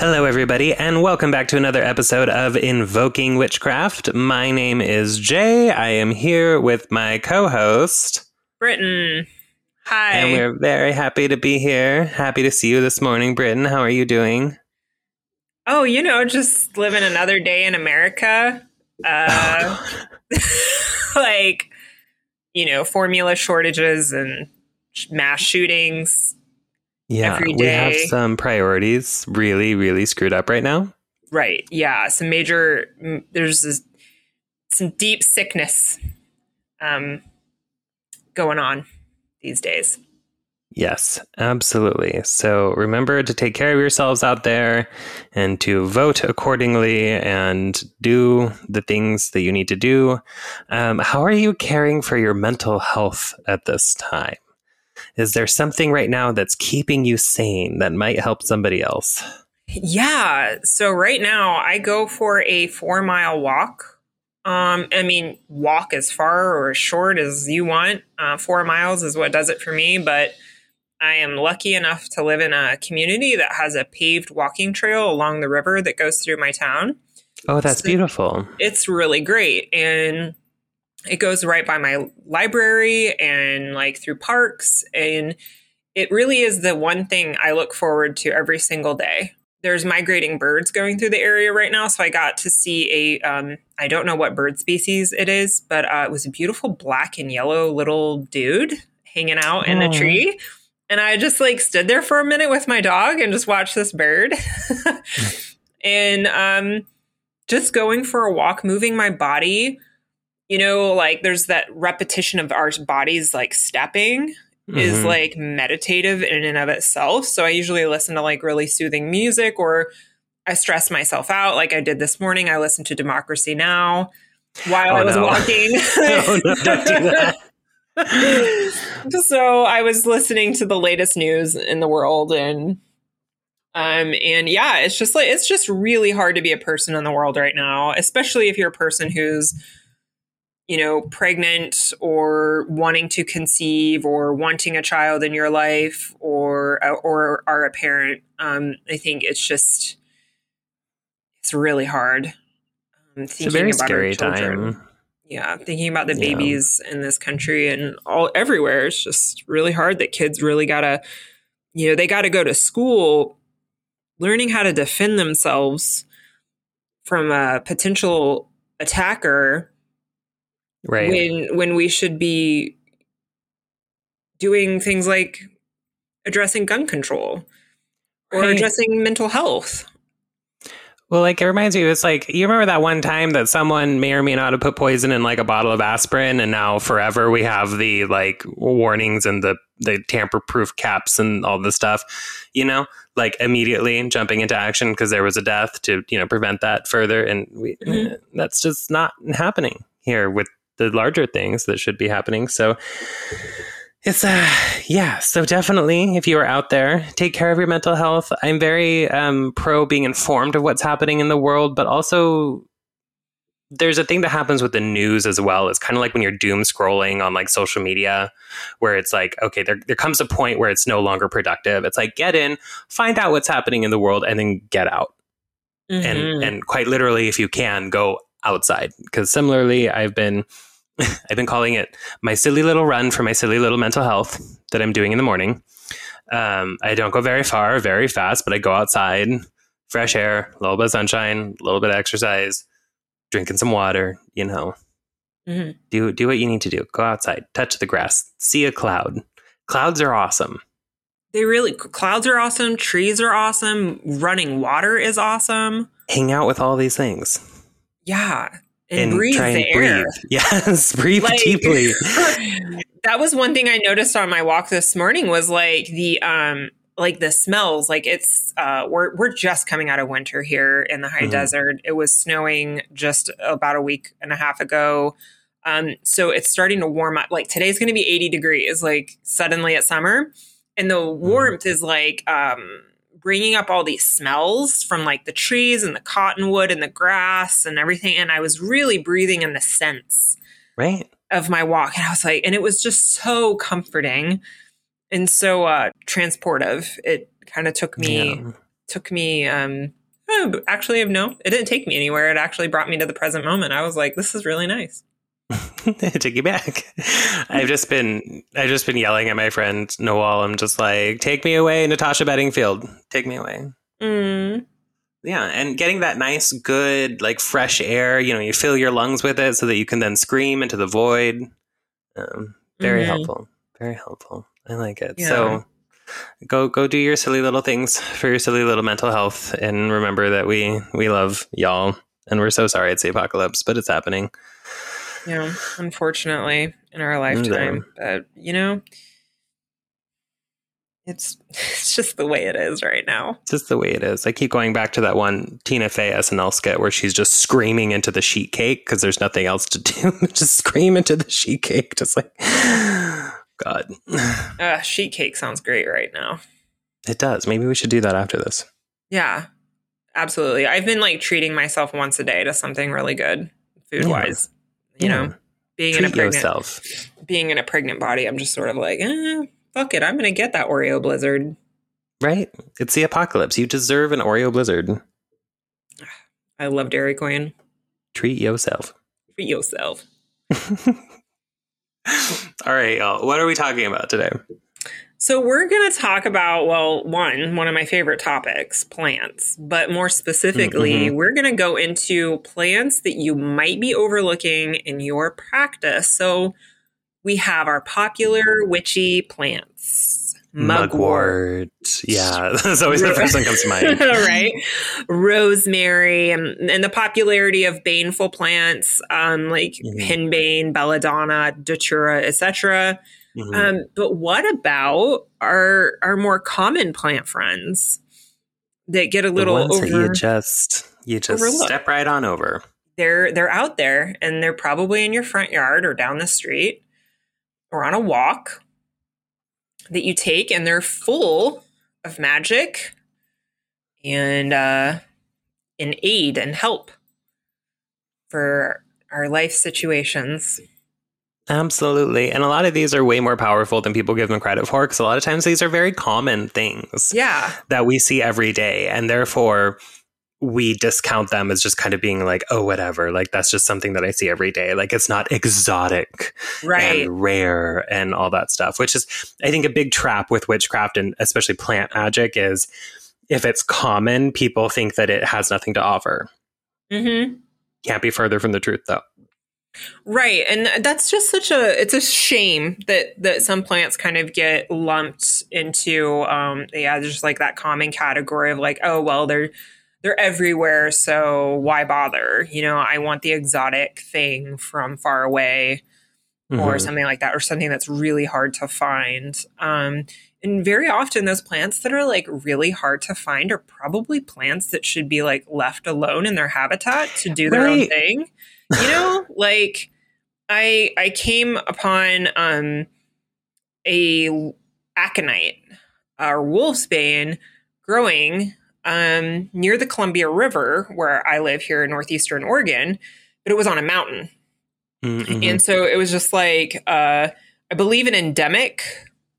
Hello, everybody, and welcome back to another episode of Invoking Witchcraft. My name is Jay. I am here with my co host, Britton. Hi. and we're very happy to be here. Happy to see you this morning, Britton. How are you doing? oh, you know, just living another day in America. Uh, like, you know, formula shortages and mass shootings. Yeah, Every we have some priorities really, really screwed up right now. Right. Yeah. Some major, there's this, some deep sickness um, going on these days. Yes, absolutely. So remember to take care of yourselves out there and to vote accordingly and do the things that you need to do. Um, how are you caring for your mental health at this time? Is there something right now that's keeping you sane that might help somebody else? Yeah. So right now I go for a four mile walk. Um, I mean, walk as far or as short as you want. Uh, four miles is what does it for me, but I am lucky enough to live in a community that has a paved walking trail along the river that goes through my town. Oh, that's So- beautiful. It's really great. And it goes right by my library and like through parks. And it really is the one thing I look forward to every single day. There's migrating birds going through the area right now. So I got to see a, um, I don't know what bird species it is, but uh, it was a beautiful black and yellow little dude hanging out in Aw. a tree. And I just like stood there for a minute with my dog and just watched this bird. and um, just going for a walk, moving my body. You know, like there's that repetition of our bodies like stepping is Mhm. like meditative in and of itself. So I usually listen to like really soothing music or I stress myself out like I did this morning. I listened to Democracy Now while Oh, I was no. walking. oh, no, don't do that. so I was listening to the latest news in the world and um and yeah, it's just like it's just really hard to be a person in the world right now, especially if you're a person who's you know, pregnant or wanting to conceive or wanting a child in your life or or are a parent. Um I think it's just it's really hard. Um, It's a very scary time. yeah thinking about the Yeah. babies in this country and all everywhere it's just really hard that kids really gotta you know they gotta go to school learning how to defend themselves from a potential attacker Right. when when we should be doing things like addressing gun control or Right. addressing mental health Well, like it reminds me, it's like you remember that one time that someone may or may not have put poison in like a bottle of aspirin, and now forever we have the like warnings and the the tamper proof caps and all this stuff. You know, like immediately jumping into action because there was a death to you know prevent that further, and we Mhm. that's just not happening here with the larger things that should be happening. So. It's uh yeah, so definitely if you are out there, take care of your mental health. I'm very um pro being informed of what's happening in the world, but also there's a thing that happens with the news as well. It's kind of like when you're doom scrolling on like social media where it's like, okay, there there comes a point where it's no longer productive. It's like get in, find out what's happening in the world and then get out. Mhm. And and quite literally if you can go outside because similarly I've been I've been calling it my silly little run for my silly little mental health that I'm doing in the morning. Um, I don't go very far, very fast, but I go outside, fresh air, a little bit of sunshine, a little bit of exercise, drinking some water. You know, Mhm. do do what you need to do. Go outside, touch the grass, see a cloud. Clouds are awesome. They really clouds are awesome, trees are awesome, running water is awesome. Hang out with all these things Yeah. And, breathe try the air. Yes, breathe Like- deeply. that was one thing I noticed on my walk this morning was like the um like the smells like it's uh we're we're just coming out of winter here in the high Mhm. desert. It was snowing just about a week and a half ago. Um, so it's starting to warm up. Like today's going to be 80 degrees, like suddenly at summer. And the Mm-hmm. warmth is like um, bringing up all these smells from like the trees and the cottonwood and the grass and everything. And I was really breathing in the scents Right. of my walk. And I was like, and it was just so comforting and so uh, transportive. It kind of took me, Yeah. took me, um, oh, actually, no, it didn't take me anywhere. It actually brought me to the present moment. I was like, this is really nice. take you back. I've just been I've just been yelling at my friend Noel. I'm just like, take me away, Natasha Bedingfield. Take me away. Mm. Yeah, and getting that nice, good, like fresh air. You know, you fill your lungs with it so that you can then scream into the void. Um, very Mhm. helpful. Very helpful. I like it. Yeah. So go go do your silly little things for your silly little mental health, and remember that we we love y'all, and we're so sorry it's the apocalypse, but it's happening. Yeah, unfortunately, in our lifetime. But you know, it's it's just the way it is right now. It's just the way it is. I keep going back to that one Tina Fey SNL skit where she's just screaming into the sheet cake because there's nothing else to do. just scream into the sheet cake. Just like, God. Uh, sheet cake sounds great right now. It does. Maybe we should do that after this. Yeah, absolutely. I've been like treating myself once a day to something really good, food wise. You Yeah. know, being in a pregnant yourself. being in a pregnant body, I'm just sort of like, eh, fuck it, I'm gonna get that Oreo blizzard. Right? It's the apocalypse. You deserve an Oreo blizzard. I love Dairy Queen. Treat yourself. Treat yourself. All right, y'all. What are we talking about today? So we're going to talk about well, one, one of my favorite topics, plants, but more specifically, Mhm. we're going to go into plants that you might be overlooking in your practice. So we have our popular witchy plants. Mugwort. Yeah, that's always the first one comes to mind. right rosemary and, and the popularity of baneful plants um, like Mhm. henbane belladonna datura etc Mhm. um, but what about our our more common plant friends that get a little over you just you just overlook. step right on over. they're they're out there and they're probably in your front yard or down the street or on a walk that you take and they're full of magic and uh and aid and help for our life situations Absolutely. And a lot of these are way more powerful than people give them credit for because a lot of times these are very common things yeah that we see every day. And therefore, we discount them as just kind of being like, oh, whatever. Like, that's just something that I see every day. Like, it's not exotic right and rare and all that stuff, which is, I think, a big trap with witchcraft and especially plant magic is if it's common, people think that it has nothing to offer. mm-hmm Can't be further from the truth, though. Right. And that's just such a it's a shame that that some plants kind of get lumped into um yeah, just like that common category of like, oh well they're they're everywhere, so why bother? You know, I want the exotic thing from far away or Mhm. something like that, or something that's really hard to find. Um and very often those plants that are like really hard to find are probably plants that should be like left alone in their habitat to do their own thing. You know like i i came upon um a aconite or wolfsbane growing um near the columbia river where i live here in northeastern oregon but it was on a mountain. Mhm. and so it was just like uh i believe an endemic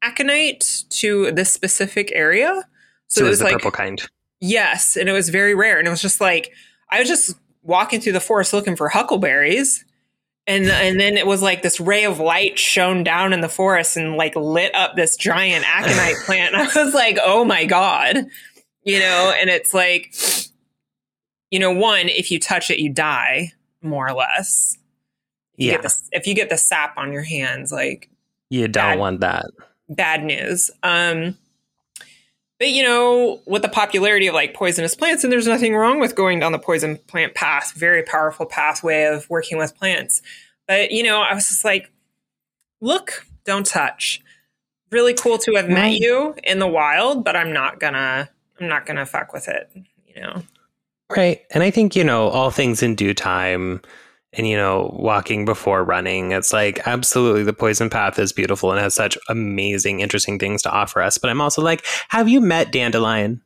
aconite to this specific area so, so, it was the like purple kind. Yes, and it was very rare. And it was just like I was just walking through the forest looking for huckleberries. And and then it was like this ray of light shone down in the forest and like lit up this giant aconite plant. And I was like, oh my God. You know, and it's like, you know, one, if you touch it, you die, more or less. If you Yeah. get the, if you get the sap on your hands, like You don't bad- want that. Bad news. Um, but you know, with the popularity of like poisonous plants, and there's nothing wrong with going down the poison plant path, very powerful pathway of working with plants. But you know, I was just like, look, don't touch. Really cool to have met you in the wild, but I'm not gonna, I'm not gonna fuck with it. You know, Right. And I think, you know, all things in due time. And you know walking before running it's like absolutely the poison path is beautiful and has such amazing interesting things to offer us but i'm also like have you met dandelion?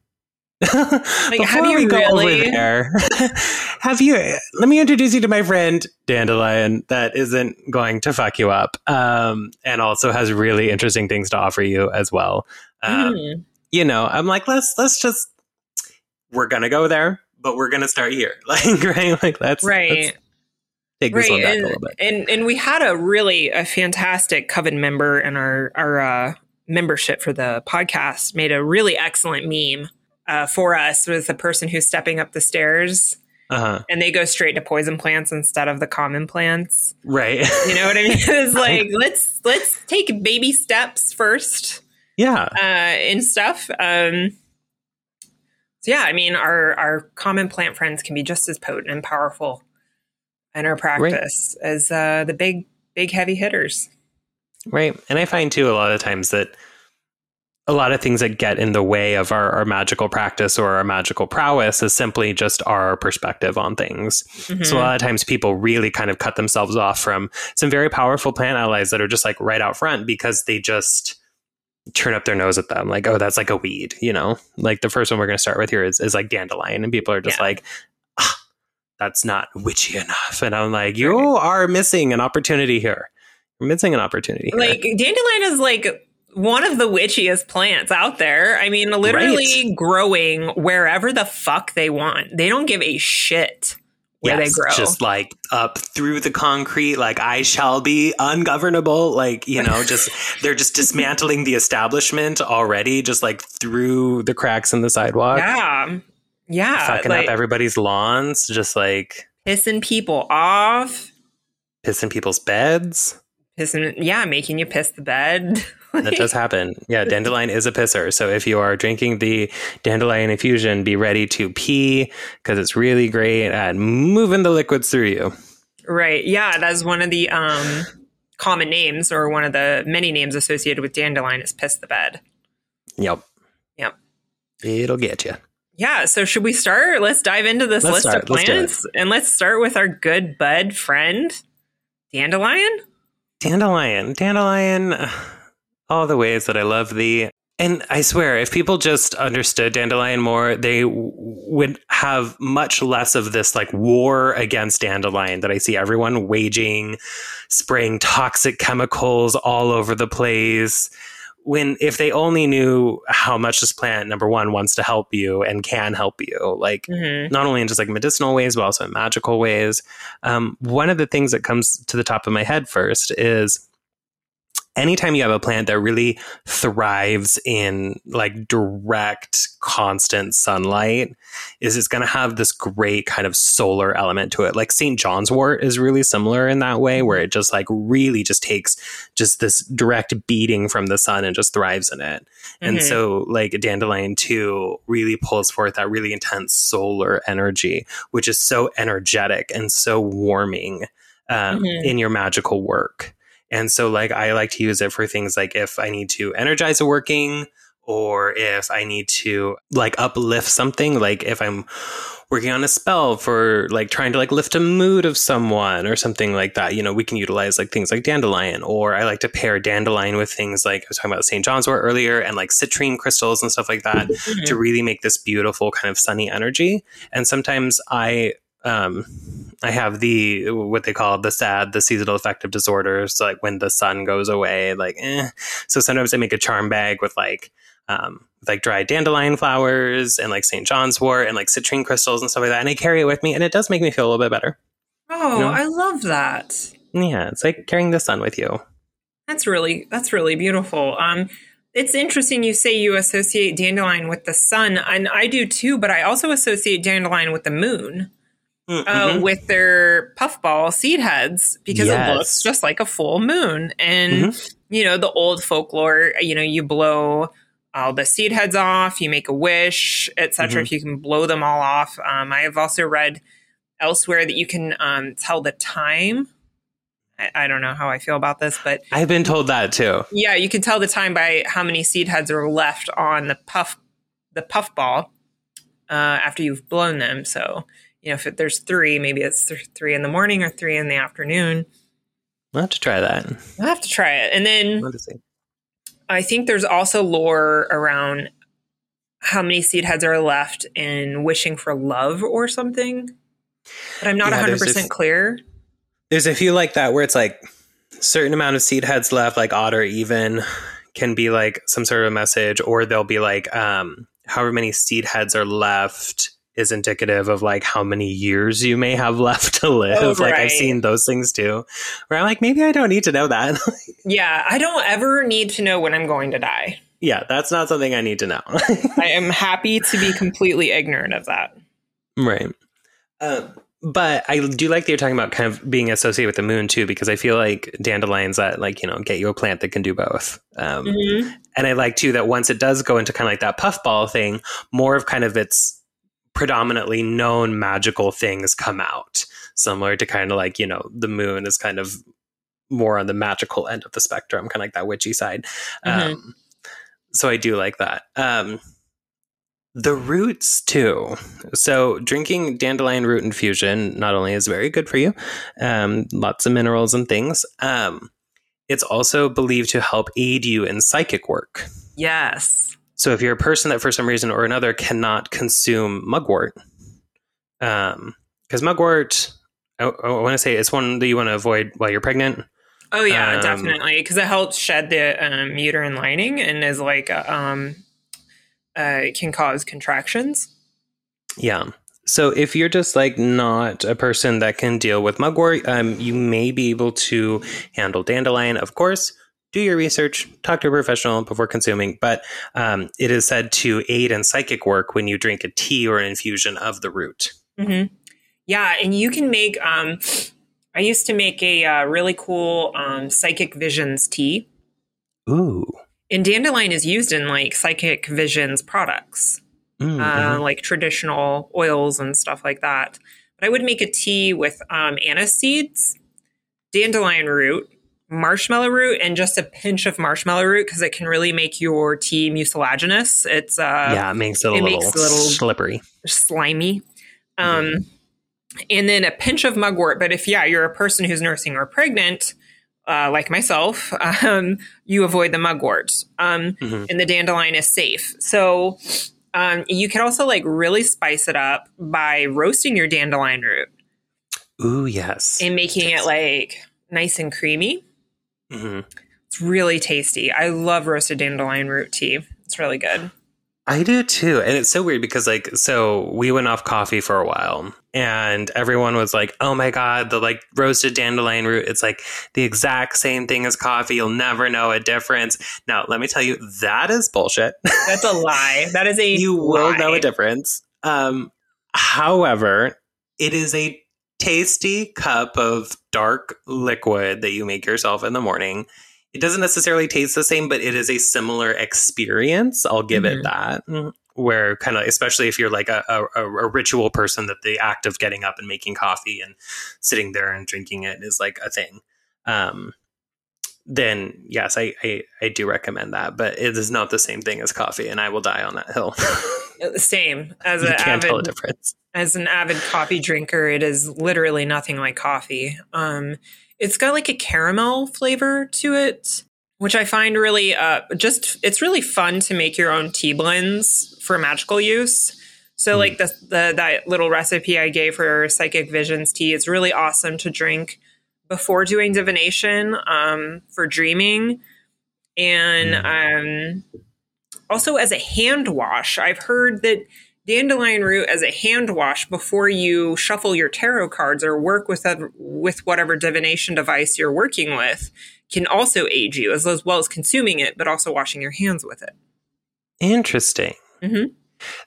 Like have you really? have you let me introduce you to my friend dandelion that isn't going to fuck you up um, and also has really interesting things to offer you as well. Um, mm. you know i'm like let's let's just we're gonna go there but we're gonna start here. Like right? Like that's right. let's, take this right. one back and, a little bit. And and we had a really a fantastic Coven member in our our uh, membership for the podcast made a really excellent meme uh, for us with the person who's stepping up the stairs. Uh-huh. And they go straight to poison plants instead of the common plants. Right. You know what I mean? It's like let's let's take baby steps first. Yeah. Uh, and stuff. Um, so yeah, I mean, our our common plant friends can be just as potent and powerful in our practice right. as uh, the big, big heavy hitters. Right. And I find too a lot of times that a lot of things that get in the way of our, our magical practice or our magical prowess is simply just our perspective on things. Mm-hmm. So a lot of times people really kind of cut themselves off from some very powerful plant allies that are just like right out front because they just turn up their nose at them like oh that's like a weed you know like the first one we're going to start with here is, is like dandelion and people are just yeah. like that's not witchy enough. And I'm like, you are missing an opportunity here. You're missing an opportunity. Here. Like dandelion is like one of the witchiest plants out there. I mean, literally right. growing wherever the fuck they want. They don't give a shit where yes, they grow. Just like up through the concrete, like I shall be ungovernable. Like, you know, just they're just dismantling the establishment already, just like through the cracks in the sidewalk. Yeah yeah, fucking like, up everybody's lawns, just like pissing people off, pissing people's beds, pissing. Yeah, making you piss the bed. that does happen. Yeah, dandelion is a pisser. So if you are drinking the dandelion infusion, be ready to pee because it's really great at moving the liquids through you. Right. Yeah, that's one of the um, common names, or one of the many names associated with dandelion is piss the bed. Yep. Yep. It'll get you. Yeah. So should we start? Let's dive into this let's list start. of plants let's and let's start with our good bud friend, dandelion. Dandelion, dandelion, all the ways that I love thee. And I swear, if people just understood dandelion more, they w- would have much less of this like war against dandelion that I see everyone waging, spraying toxic chemicals all over the place when if they only knew how much this plant number one wants to help you and can help you like mm-hmm. not only in just like medicinal ways but also in magical ways um, one of the things that comes to the top of my head first is anytime you have a plant that really thrives in like direct constant sunlight is it's going to have this great kind of solar element to it like st john's wort is really similar in that way where it just like really just takes just this direct beating from the sun and just thrives in it mm-hmm. and so like dandelion too really pulls forth that really intense solar energy which is so energetic and so warming um, mm-hmm. in your magical work and so like I like to use it for things like if I need to energize a working or if I need to like uplift something, like if I'm working on a spell for like trying to like lift a mood of someone or something like that, you know, we can utilize like things like dandelion or I like to pair dandelion with things like I was talking about St. John's wort earlier and like citrine crystals and stuff like that mm-hmm. to really make this beautiful kind of sunny energy. And sometimes I um, I have the what they call the SAD, the seasonal affective disorders, like when the sun goes away, like eh. So sometimes I make a charm bag with like um, like dried dandelion flowers and like St. John's wort and like citrine crystals and stuff like that, and I carry it with me, and it does make me feel a little bit better. Oh, you know? I love that. Yeah, it's like carrying the sun with you. That's really that's really beautiful. Um, it's interesting you say you associate dandelion with the sun, and I do too, but I also associate dandelion with the moon. Uh, mm-hmm. uh, with their puffball seed heads because yes. it looks just like a full moon. And, mm-hmm. you know, the old folklore, you know, you blow all the seed heads off, you make a wish, etc. Mm-hmm. If you can blow them all off. Um, I have also read elsewhere that you can um, tell the time. I, I don't know how I feel about this, but I've been told that too. Yeah, you can tell the time by how many seed heads are left on the puff, the puffball uh, after you've blown them. So you know, if it, there's three, maybe it's th- three in the morning or three in the afternoon. I'll have to try that. I'll have to try it. And then What is it? I think there's also lore around how many seed heads are left in wishing for love or something. But I'm not Yeah, 100% there's a f- clear. There's a few like that where it's like certain amount of seed heads left, like odd or even, can be like some sort of a message, or they'll be like, um, however many seed heads are left is indicative of like how many years you may have left to live. Oh, Like right. I've seen those things too, where I'm like, maybe I don't need to know that. Yeah, I don't ever need to know when I'm going to die. yeah, that's not something I need to know. I am happy to be completely ignorant of that. Right. Um, but I do like that you're talking about kind of being associated with the moon too, because I feel like dandelions that like, you know, get you a plant that can do both. Um, Mhm. And I like too that once it does go into kind of like that puffball thing, more of kind of its predominantly known magical things come out. Similar to kind of like, you know, the moon is kind of more on the magical end of the spectrum, kind of like that witchy side. Mhm. Um, so I do like that. Um, the roots too. So drinking dandelion root infusion not only is very good for you, um, lots of minerals and things. Um, it's also believed to help aid you in psychic work. Yes. So if you're a person that for some reason or another cannot consume mugwort, um, because mugwort, I, I want to say it's one that you want to avoid while you're pregnant. Oh yeah, Um, definitely because it helps shed the um, uterine lining and is like uh, um, uh, it can cause contractions. Yeah. So if you're just like not a person that can deal with mugwort, um, you may be able to handle dandelion. Of course, do your research, talk to a professional before consuming. But um, it is said to aid in psychic work when you drink a tea or an infusion of the root. hmm Yeah, and you can make. Um, I used to make a uh, really cool um, psychic visions tea, Ooh. and dandelion is used in like psychic visions products. Mm, uh, mhm. like traditional oils and stuff like that. But I would make a tea with um, anise seeds, dandelion root, marshmallow root, and just a pinch of marshmallow root because it can really make your tea mucilaginous. It's uh, yeah, it makes it a little, makes a little- slippery. slimy. Um, And then a pinch of mugwort. But if, yeah, you're a person who's nursing or pregnant, uh, like myself, um, you avoid the mugwort. Um, Mhm. and the dandelion is safe. So um, you can also like really spice it up by roasting your dandelion root Ooh, yes. and making it like nice and creamy. Hmm It's really tasty. I love roasted dandelion root tea. It's really good. I do too. And it's so weird because like so we went off coffee for a while and everyone was like, "Oh my god, the like roasted dandelion root, it's like the exact same thing as coffee. You'll never know a difference." Now, let me tell you, that is bullshit. That's a lie. That is a you will know a difference. Um however, it is a tasty cup of dark liquid that you make yourself in the morning. It doesn't necessarily taste the same, but it is a similar experience. I'll give Mhm. it that. Mm, Where kind of, especially if you're like a, a, a ritual person, that the act of getting up and making coffee and sitting there and drinking it is like a thing. Um, then yes, I, I I do recommend that, but it is not the same thing as coffee, and I will die on that hill. Same as you an can't tell a avid difference. as an avid coffee drinker, it is literally nothing like coffee. Um, it's got like a caramel flavor to it, which I find really uh, just it's really fun to make your own tea blends for magical use. So Mm. like the, the that little recipe I gave for psychic visions tea, it's really awesome to drink before doing divination um, for dreaming, and um, also as a hand wash. I've heard that dandelion root as a hand wash before you shuffle your tarot cards or work with a, with whatever divination device you're working with can also aid you as, well as consuming it, but also washing your hands with it. Interesting. Mhm.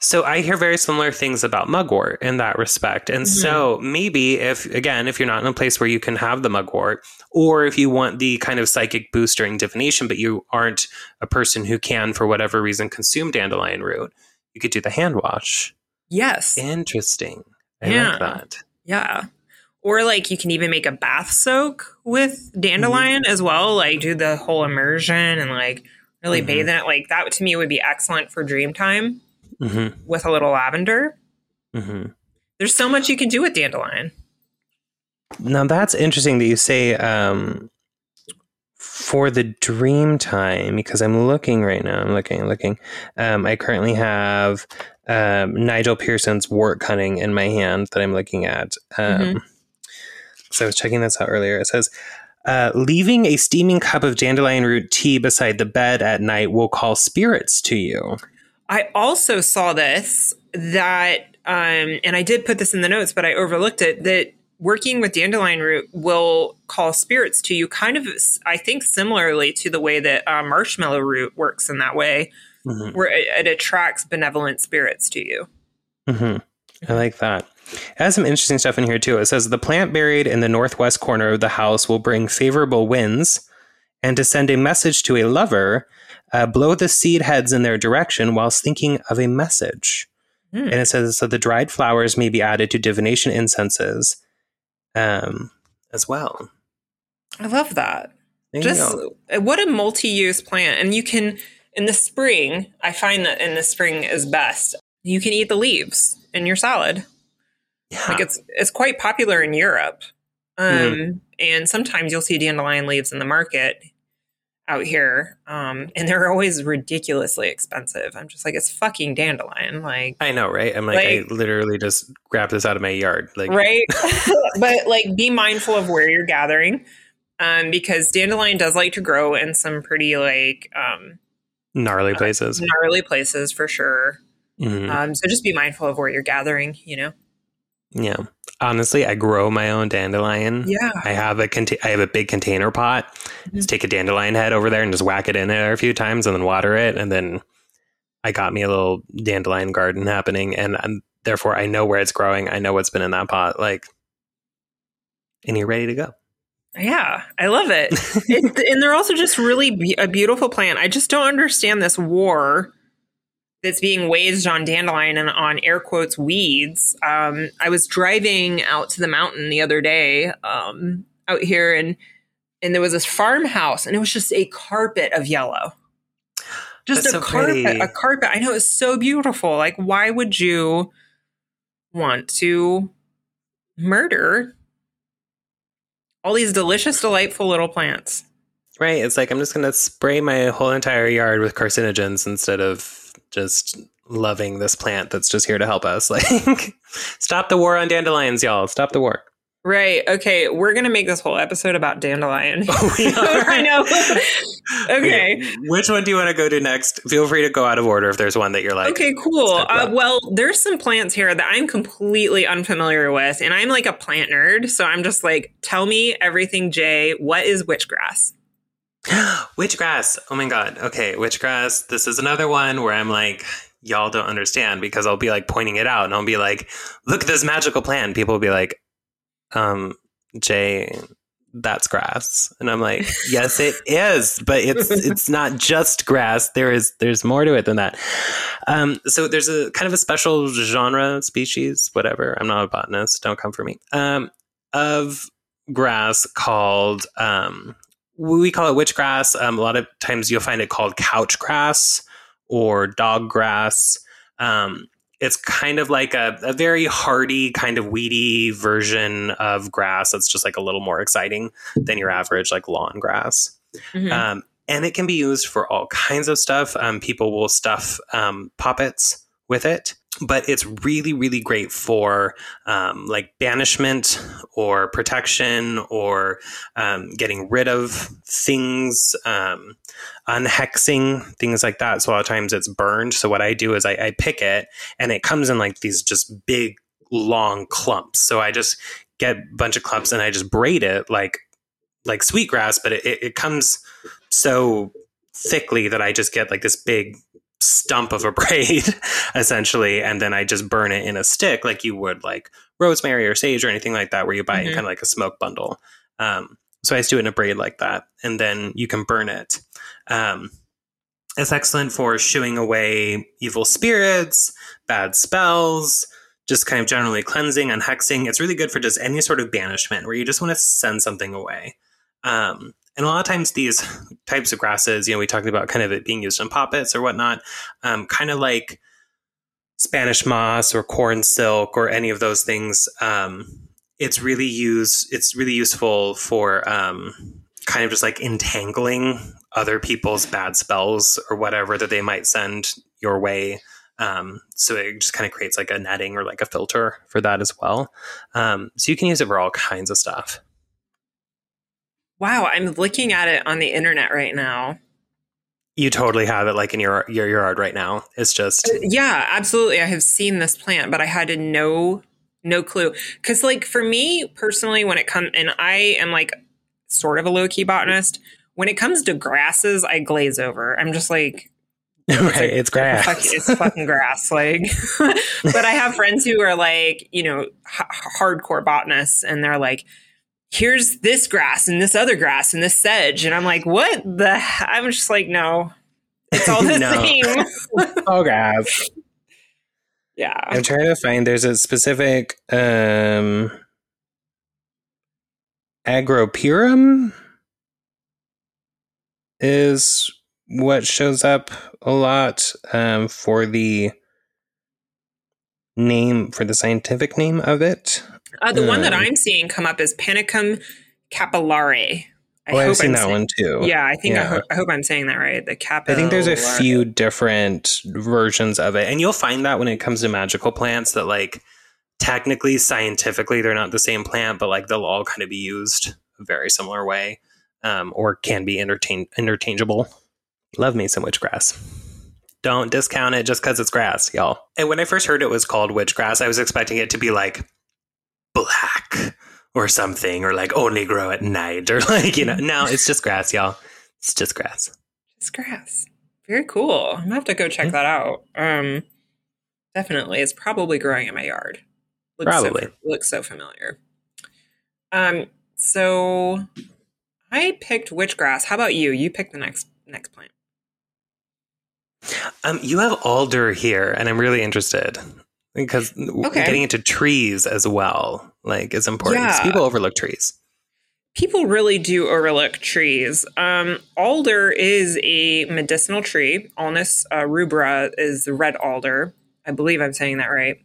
So I hear very similar things about mugwort in that respect. And so maybe if again, if you're not in a place where you can have the mugwort, or if you want the kind of psychic boost during divination, but you aren't a person who can, for whatever reason, consume dandelion root, you could do the hand wash. Yes. Interesting. I Yeah. like that. Yeah. Or like you can even make a bath soak with dandelion as well, like do the whole immersion and like really Mhm. bathe in it. Like that to me would be excellent for dream time hmm with a little lavender. hmm There's so much you can do with dandelion. Now that's interesting that you say um, for the dream time because I'm looking right now. I'm looking, looking. Um, I currently have um, Nigel Pearson's Wortcunning in my hand that I'm looking at. Um, mm-hmm. So I was checking this out earlier. It says. Uh, leaving a steaming cup of dandelion root tea beside the bed at night will call spirits to you. I also saw this that, um, and I did put this in the notes, but I overlooked it that working with dandelion root will call spirits to you kind of i think similarly to the way that uh, marshmallow root works in that way mm-hmm. where it, it, attracts benevolent spirits to you mm-hmm. i like that it has some interesting stuff in here too it says the plant buried in the northwest corner of the house will bring favorable winds and to send a message to a lover uh, blow the seed heads in their direction whilst thinking of a message mm. and it says so the dried flowers may be added to divination incenses um, as well. I love that. There Just what a multi-use plant, and you can in the spring. I find that in the spring is best. You can eat the leaves in your salad. Yeah. Like it's it's quite popular in Europe. Um, mm. and sometimes you'll see dandelion leaves in the market out here, um, and they're always ridiculously expensive. I'm just like, it's fucking dandelion. Like, I know, right? I'm like, like I literally just grabbed this out of my yard, like, right. but like, be mindful of where you're gathering, um, because dandelion does like to grow in some pretty like um, gnarly uh, places, gnarly places for sure. Mm-hmm. Um, so just be mindful of where you're gathering. You know. Yeah. Honestly, I grow my own dandelion. Yeah. I have a conta- I have a big container pot. Mm-hmm. Just take a dandelion head over there and just whack it in there a few times and then water it and then I got me a little dandelion garden happening and I'm, therefore I know where it's growing. I know what's been in that pot like and you're ready to go. Yeah, I love it. it and they're also just really be- a beautiful plant. I just don't understand this war that's being waged on dandelion and on air quotes weeds. Um, I was driving out to the mountain the other day um, out here, and and there was this farmhouse, and it was just a carpet of yellow. Just that's a so carpet, pretty. a carpet. I know it's so beautiful. Like, why would you want to murder all these delicious, delightful little plants? Right. It's like I'm just going to spray my whole entire yard with carcinogens instead of just loving this plant that's just here to help us. Like, stop the war on dandelions, y'all. Stop the war. Right. Okay. We're gonna make this whole episode about dandelion. Oh, we are. I know. okay. okay. Which one do you want to go to next? Feel free to go out of order if there's one that you're like. Okay. Cool. Uh, well, there's some plants here that I'm completely unfamiliar with, and I'm like a plant nerd, so I'm just like, tell me everything, Jay. What is witchgrass? witchgrass. Oh my god. Okay, witchgrass. This is another one where I'm like, y'all don't understand because I'll be like pointing it out and I'll be like, look at this magical plant. People will be like, um, Jay, that's grass. And I'm like, yes, it is, but it's it's not just grass. There is there's more to it than that. Um, so there's a kind of a special genre, species, whatever. I'm not a botanist. Don't come for me. Um, of grass called um, we call it witchgrass. Um, a lot of times you'll find it called couch grass or dog grass. Um, it's kind of like a, a, very hardy, kind of weedy version of grass that's just like a little more exciting than your average like lawn grass. Mm-hmm. Um, and it can be used for all kinds of stuff. Um, people will stuff um, puppets with it but it's really really great for um, like banishment or protection or um, getting rid of things um, unhexing things like that. So a lot of times it's burned. So what i do is I, I pick it and it comes in like these just big long clumps. So i just get a bunch of clumps and i just braid it like like sweetgrass but it, it comes so thickly that i just get like this big stump of a braid essentially and then i just burn it in a stick like you would like rosemary or sage or anything like that where you buy mm-hmm. it kind of like a smoke bundle. Um, so i just do it in a braid like that and then you can burn it. Um, it's excellent for shooing away evil spirits bad spells just kind of generally cleansing and hexing it's really good for just any sort of banishment where you just want to send something away. Um, and a lot of times these types of grasses, you know, we talked about kind of it being used in poppets or whatnot, um, kind of like Spanish moss or corn silk or any of those things, um, it's really use it's really useful for um, kind of just like entangling other people's bad spells or whatever that they might send your way. Um, so it just kind of creates like a netting or like a filter for that as well. Um, so you can use it for all kinds of stuff. Wow, I'm looking at it on the internet right now. You totally have it like in your your yard right now. It's just uh, Yeah, absolutely. I have seen this plant, but I had no no clue. Cuz like for me personally when it comes and I am like sort of a low key botanist, when it comes to grasses, I glaze over. I'm just like right, it's, like, it's grass. Fuck, it's fucking grass. Like, but I have friends who are like, you know, h- hardcore botanists, and they're like, here's this grass and this other grass and this sedge. And I'm like, what the? I'm just like, no, it's all the same. oh, grass. Yeah. I'm trying to find, there's a specific um, Agropyron is what shows up a lot um, for the name for the scientific name of it. Uh, the um, one that um, I'm seeing come up is Panicum capillare. I oh, I've seen I'm that saying, one too. Yeah, I think yeah. I, ho- I, hope I'm saying that right. The capillare. I think there's a few different versions of it, and you'll find that when it comes to magical plants, that like technically, scientifically, they're not the same plant, but like they'll all kind of be used a very similar way, um, or can be interchange- interchangeable. Love me some witchgrass. Don't discount it just because it's grass, y'all. And when I first heard it was called witchgrass, I was expecting it to be like black or something, or like only grow at night, or like, you know, no, it's just grass, y'all. It's just grass. Just grass. Very cool. I'm gonna have to go check mm-hmm. that out. Um, definitely. It's probably growing in my yard. Looks probably. So, looks so familiar. Um, so I picked witchgrass. How about you? You pick the next next plant. Um, you have alder here, and I'm really interested because okay. getting into trees as well, like, is important. Yeah. People overlook trees. People really do overlook trees. Um, alder is a medicinal tree. Alnus uh, rubra is the red alder. I believe I'm saying that right.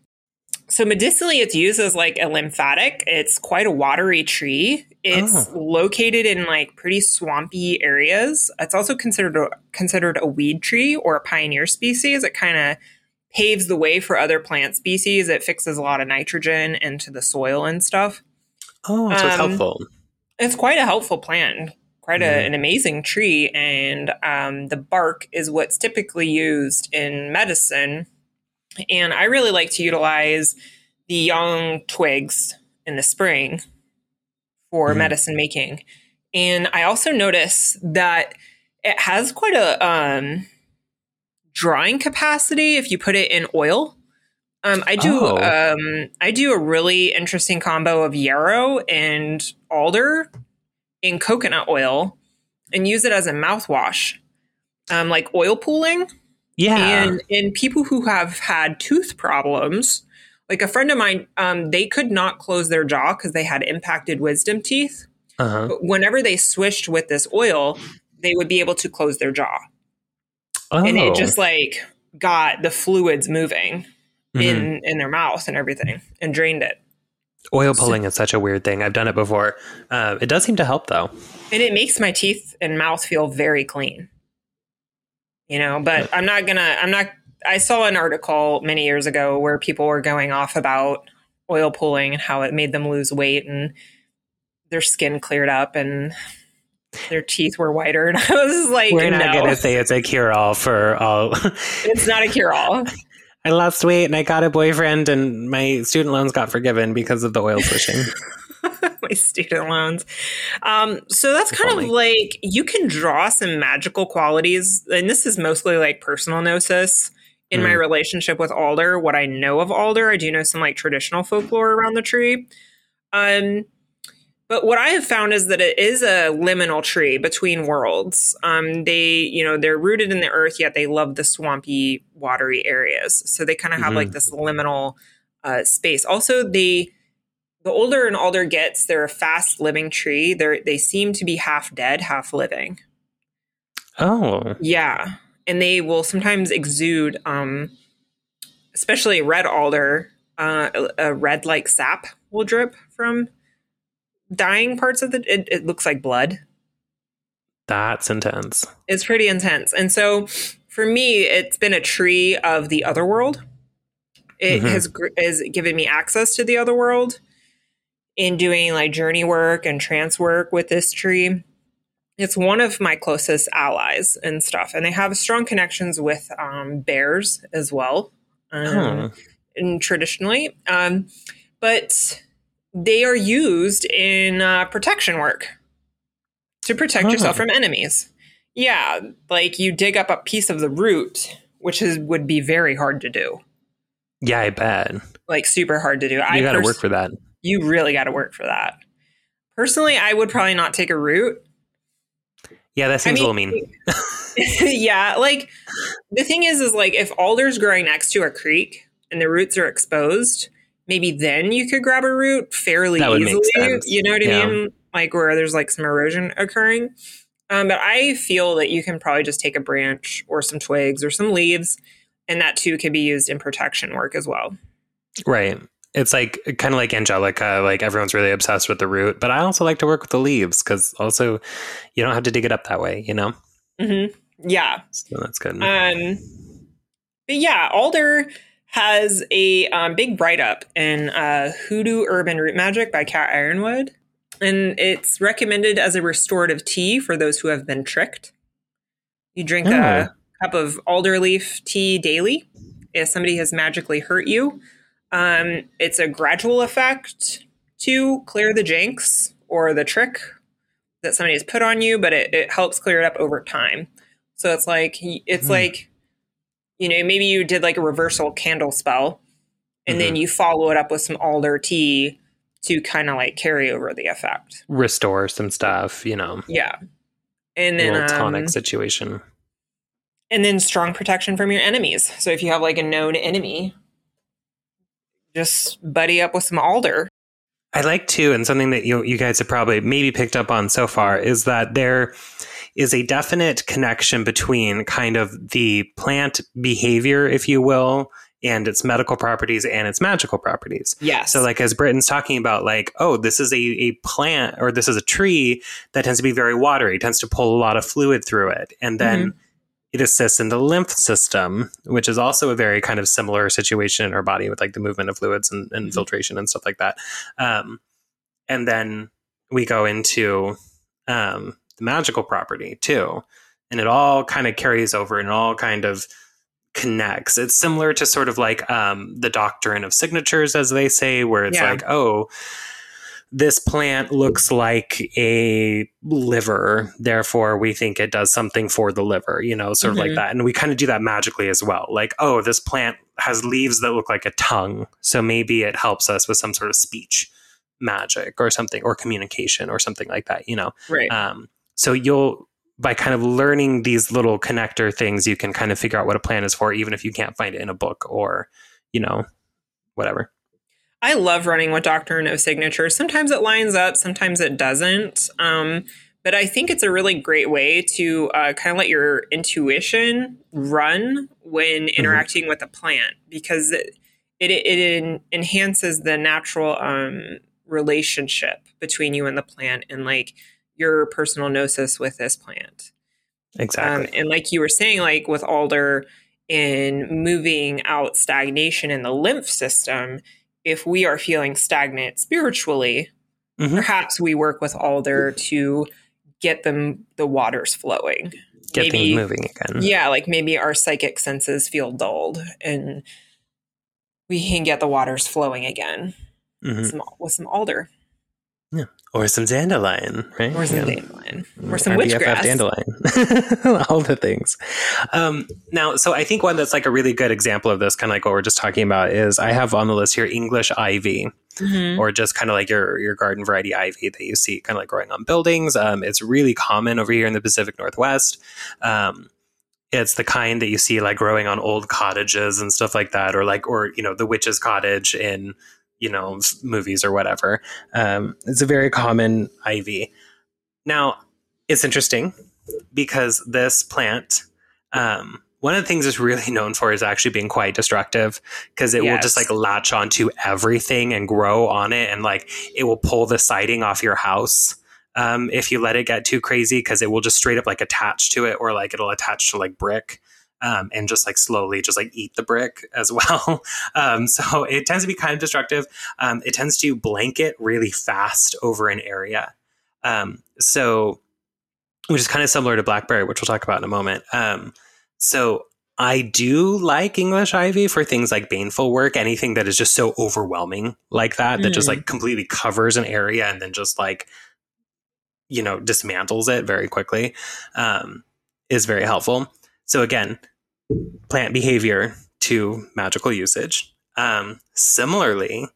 So medicinally, it's used as like a lymphatic. It's quite a watery tree. It's oh. located in like pretty swampy areas. It's also considered a, considered a weed tree or a pioneer species. It kind of paves the way for other plant species. It fixes a lot of nitrogen into the soil and stuff. Oh, so um, it's helpful. It's quite a helpful plant, quite a, an amazing tree. And um, the bark is what's typically used in medicine. And I really like to utilize the young twigs in the spring for mm-hmm. medicine making. And I also notice that it has quite a um, drying capacity if you put it in oil. Um, I do oh. um, I do a really interesting combo of yarrow and alder in coconut oil and use it as a mouthwash, um, like oil pulling. Yeah, and in people who have had tooth problems, like a friend of mine, um, they could not close their jaw because they had impacted wisdom teeth. Uh-huh. But whenever they swished with this oil, they would be able to close their jaw. Oh. And it oh. just like got the fluids moving mm-hmm. in in their mouth and everything and drained it. Oil pulling so, is such a weird thing. I've done it before. Uh, it does seem to help though. And it makes my teeth and mouth feel very clean. You know, but I'm not gonna I'm not I saw an article many years ago where people were going off about oil pulling and how it made them lose weight and their skin cleared up and their teeth were whiter. And I was like, We're not no. going to say it's a cure all for all. it's not a cure all. I lost weight and I got a boyfriend, and my student loans got forgiven because of the oil swishing. my student loans. Um, so that's kind of like you can draw some magical qualities, and this is mostly like personal gnosis in mm. my relationship with alder. What I know of alder, I do know some like traditional folklore around the tree. Um, but what I have found is that it is a liminal tree between worlds. Um, they, you know, they're rooted in the earth, yet they love the swampy, watery areas. So they kind of have mm-hmm. like this liminal uh, space. Also, they, the older an alder gets, they're a fast living tree. They they seem to be half dead, half living. Oh, yeah, and they will sometimes exude um, especially red alder, uh, a, a red like sap will drip from dying parts of the. It, it looks like blood. That's intense. It's pretty intense, and so for me, it's been a tree of the other world. It Mhm. has has given me access to the other world in doing like journey work and trance work with this tree. It's one of my closest allies and stuff, and they have strong connections with um, bears as well. Um, Oh. and traditionally, um, but they are used in uh, protection work to protect yourself Oh. from enemies. Yeah, like you dig up a piece of the root, which is would be very hard to do, Yeah, I bet. like super hard to do. You I got to pers- work for that. You really got to work for that. Personally, I would probably not take a root. Yeah, that seems I a little mean. yeah, like the thing is, is like if alder's growing next to a creek and the roots are exposed, maybe then you could grab a root fairly That would make easily. You know what I mean? Like where there's like some erosion occurring. Um, but I feel that you can probably just take a branch or some twigs or some leaves, and that too can be used in protection work as well. Right. It's like kind of like Angelica, like everyone's really obsessed with the root, but I also like to work with the leaves because also you don't have to dig it up that way, you know? hmm Yeah. So that's good. Um, but yeah, alder has a um, big write up in uh, Hoodoo Herb and Root Magic by Cat Yronwode, and it's recommended as a restorative tea for those who have been tricked. You drink a cup of alder leaf tea daily if somebody has magically hurt you. Um, it's a gradual effect to clear the jinx or the trick that somebody has put on you, but it, it helps clear it up over time. So it's like it's Hmm. like you know maybe you did like a reversal candle spell, and then you follow it up with some alder tea to kind of like carry over the effect. Restore some stuff, you know, Yeah, and a then little tonic um, situation. and then strong protection from your enemies. So if you have like a known enemy, just buddy up with some alder. I like too, and something that you you guys have probably maybe picked up on so far is that there is a definite connection between kind of the plant behavior, if you will, and its medical properties and its magical properties. Yes. So, like as Britton's talking about, like, oh, this is a, a plant or this is a tree that tends to be very watery, tends to pull a lot of fluid through it, and then it assists in the lymph system, which is also a very kind of similar situation in our body with like the movement of fluids and, and Mhm. filtration and stuff like that. Um, and then we go into um, the magical property too, and it all kind of carries over and it all kind of connects. It's similar to sort of like um, the doctrine of signatures, as they say, where it's Yeah. like, oh, this plant looks like a liver, therefore we think it does something for the liver, you know, sort of like Mhm. that. And we kind of do that magically as well. Like, oh, this plant has leaves that look like a tongue, so maybe it helps us with some sort of speech magic or something, or communication or something like that, you know. right. Um, so you'll by kind of learning these little connector things, you can kind of figure out what a plan is for, even if you can't find it in a book or, you know, whatever. I love running with Doctrine of Signatures. Sometimes it lines up, sometimes it doesn't. Um, but I think it's a really great way to uh, kind of let your intuition run when interacting with a plant because it it, it en- enhances the natural um, relationship between you and the plant and like your personal gnosis with this plant. Exactly. Um, and like you were saying, like with alder in moving out stagnation in the lymph system, if we are feeling stagnant spiritually, Mhm. perhaps we work with alder to get them the waters flowing. Get maybe- things moving again. Yeah, like maybe our psychic senses feel dulled and we can get the waters flowing again Mhm. some, with some alder Or some dandelion, right? or some Yeah. dandelion or some Our witchgrass. dandelion. All the things. Um, now, so I think one that's like a really good example of this, kind of like what we're just talking about, is I have on the list here English ivy. Mhm. or just kind of like your your garden variety ivy that you see kind of like growing on buildings. Um, it's really common over here in the Pacific Northwest. Um, it's the kind that you see like growing on old cottages and stuff like that, or like or you know the witch's cottage in you know movies or whatever. Um, it's a very common ivy. Now it's interesting because this plant. Um, one of the things it's really known for is actually being quite destructive because it will just like latch onto everything and grow on it and like it will pull the siding off your house um, if you let it get too crazy because it will just straight up like attach to it or like it'll attach to like brick um, and just like slowly just like eat the brick as well um, so it tends to be kind of destructive um, it tends to blanket really fast over an area um, so which is kind of similar to blackberry which we'll talk about in a moment um, so I do like English ivy for things like baneful work, anything that is just so overwhelming like that, that just Mhm. like completely covers an area and then just like, you know, dismantles it very quickly, um, is very helpful. So again, plant behavior to magical usage. Um, similarly,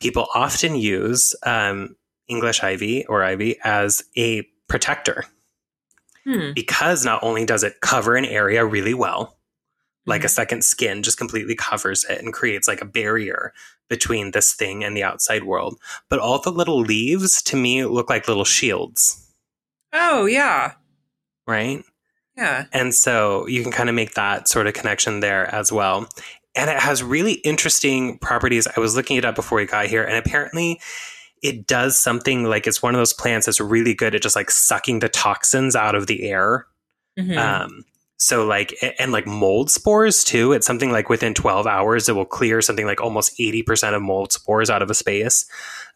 people often use um, English ivy or ivy as a protector Hmm. because not only does it cover an area really well, like a second skin just completely covers it and creates like a barrier between this thing and the outside world, but all the little leaves to me look like little shields, Oh yeah, right? Yeah. And so you can kind of make that sort of connection there as well. And it has really interesting properties. I was looking it up before we got here, and apparently it does something like it's one of those plants that's really good at just like sucking the toxins out of the air Mhm. Um, so like and like mold spores too. It's something like within 12 hours it will clear something like almost 80% of mold spores out of a space.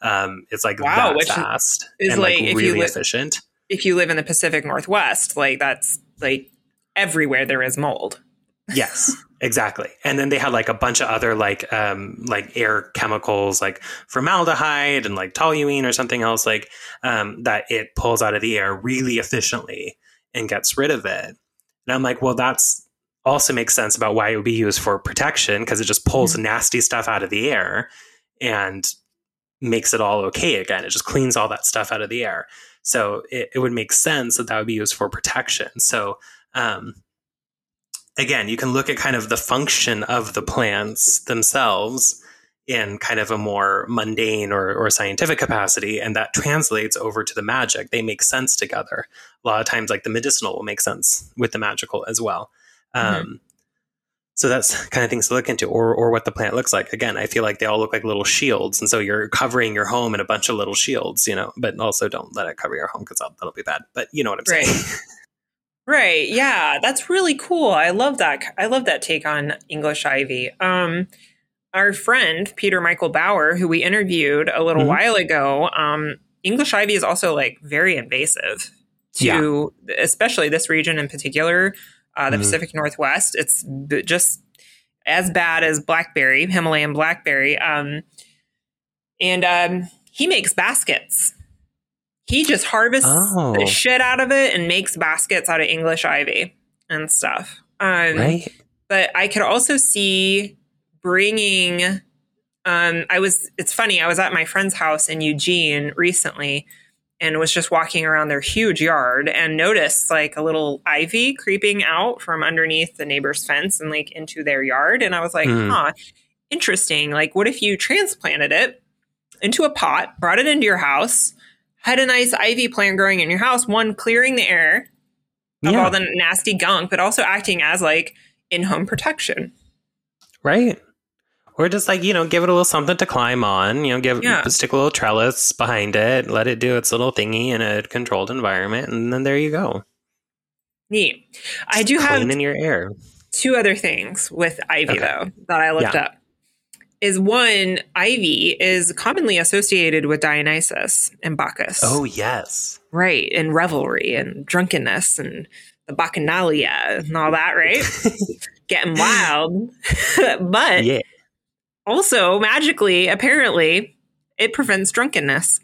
Um, it's like Wow, that which fast is and like, like really li- efficient. if you live in the Pacific Northwest, like that's like everywhere there is mold. Yes, exactly. And then they had like a bunch of other like um like air chemicals like formaldehyde and like toluene or something else like um that it pulls out of the air really efficiently and gets rid of it. And I'm like, well that's also makes sense about why it would be used for protection because it just pulls nasty stuff out of the air and makes it all okay again. It just cleans all that stuff out of the air. So it, it would make sense that that would be used for protection. So um, again, you can look at kind of the function of the plants themselves in kind of a more mundane or, or scientific capacity, and that translates over to the magic. They make sense together. A lot of times, like the medicinal will make sense with the magical as well. Um, so that's kind of things to look into, or or what the plant looks like. Again, I feel like they all look like little shields, and so you're covering your home in a bunch of little shields, you know. But also, don't let it cover your home because that'll, that'll be bad. But you know what I'm saying. Right. Right. Yeah, that's really cool. I love that. I love that take on English ivy. Um, our friend Peter Michael Bauer, who we interviewed a little Mhm. while ago, um, English ivy is also like very invasive to, especially this region in particular, uh, the Mhm. Pacific Northwest. It's b- just as bad as blackberry, Himalayan blackberry. Um, and um, he makes baskets. He just harvests Oh. the shit out of it and makes baskets out of English ivy and stuff. Um, right? But I could also see bringing. Um, I was. It's funny. I was at my friend's house in Eugene recently, and was just walking around their huge yard and noticed like a little ivy creeping out from underneath the neighbor's fence and like into their yard. And I was like, Hmm. huh, interesting. Like, what if you transplanted it into a pot, brought it into your house, had a nice ivy plant growing in your house, one clearing the air of Yeah. all the nasty gunk, but also acting as like in home protection. Right. Or just like, you know, give it a little something to climb on, you know, give Yeah. stick a little trellis behind it, let it do its little thingy in a controlled environment, and then there you go. Neat. I do have in your air. two other things with ivy Okay. though that I looked Yeah. up. Is one ivy is commonly associated with Dionysus and Bacchus. Oh yes. right, and revelry and drunkenness and the bacchanalia and all that, right? Getting wild. but yeah. Also magically, apparently, it prevents drunkenness.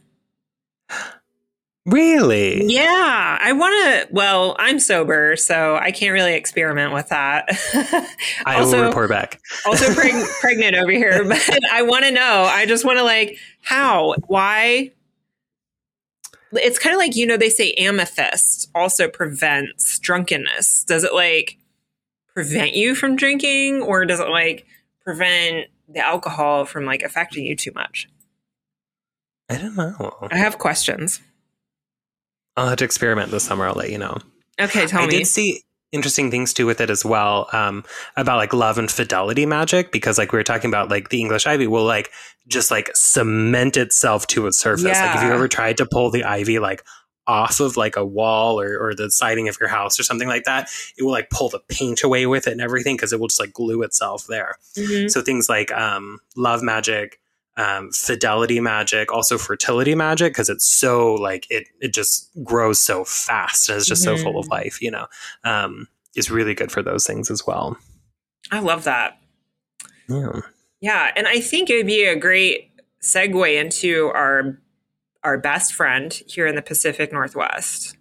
Really? Yeah, I want to. Well, I'm sober, so I can't really experiment with that. I also, will report back. also preg- pregnant over here, but I want to know. I just want to like how, why. It's kind of like you know they say amethyst also prevents drunkenness. Does it like prevent you from drinking, or does it like prevent the alcohol from like affecting you too much? I don't know. I have questions. I'll have to experiment this summer. I'll let you know. Okay, tell I me. I did see interesting things too with it as well um, about like love and fidelity magic because like we were talking about like the English ivy will like just like cement itself to a surface. Like if you Yeah. ever tried to pull the ivy like off of like a wall or, or the siding of your house or something like that, it will like pull the paint away with it and everything because it will just like glue itself there. Mhm. So things like um, love magic, um, fidelity magic, also fertility magic, because it's so like it it just grows so fast and it's just so full of Mhm. life. You know, um, is really good for those things as well. I love that. Yeah. Yeah, and I think it would be a great segue into our our best friend here in the Pacific Northwest